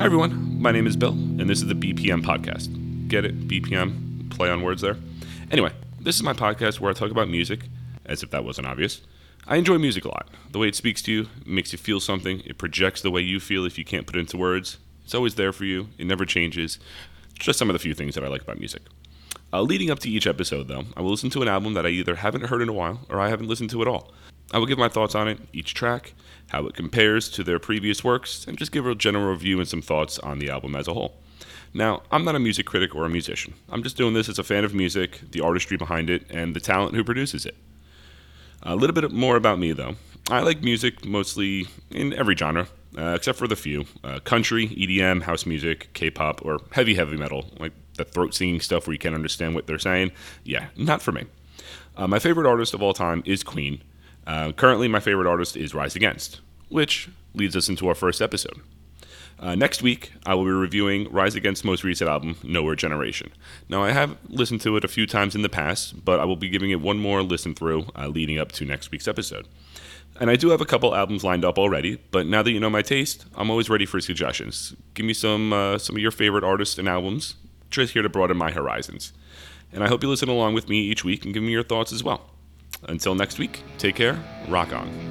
everyone, my name is Bill, and this is the BPM podcast. Get it? BPM? Play on words there? Anyway, this is my podcast where I talk about music, as if that wasn't obvious. I enjoy music a lot. The way it speaks to you, it makes you feel something, it projects the way you feel if you can't put it into words. It's always there for you, it never changes. Just some of the few things that I like about music. Uh, leading up to each episode, though, I will listen to an album that I either haven't heard in a while or I haven't listened to at all. I will give my thoughts on it, each track, how it compares to their previous works, and just give a general review and some thoughts on the album as a whole. Now, I'm not a music critic or a musician. I'm just doing this as a fan of music, the artistry behind it, and the talent who produces it. A little bit more about me, though. I like music mostly in every genre, uh, except for the few uh, country, EDM, house music, K pop, or heavy, heavy metal, like the throat singing stuff where you can't understand what they're saying. Yeah, not for me. Uh, my favorite artist of all time is Queen. Uh, currently, my favorite artist is Rise Against, which leads us into our first episode. Uh, next week, I will be reviewing Rise Against's most recent album, Nowhere Generation. Now, I have listened to it a few times in the past, but I will be giving it one more listen through uh, leading up to next week's episode. And I do have a couple albums lined up already, but now that you know my taste, I'm always ready for suggestions. Give me some uh, some of your favorite artists and albums. Just here to broaden my horizons. And I hope you listen along with me each week and give me your thoughts as well. Until next week, take care, rock on.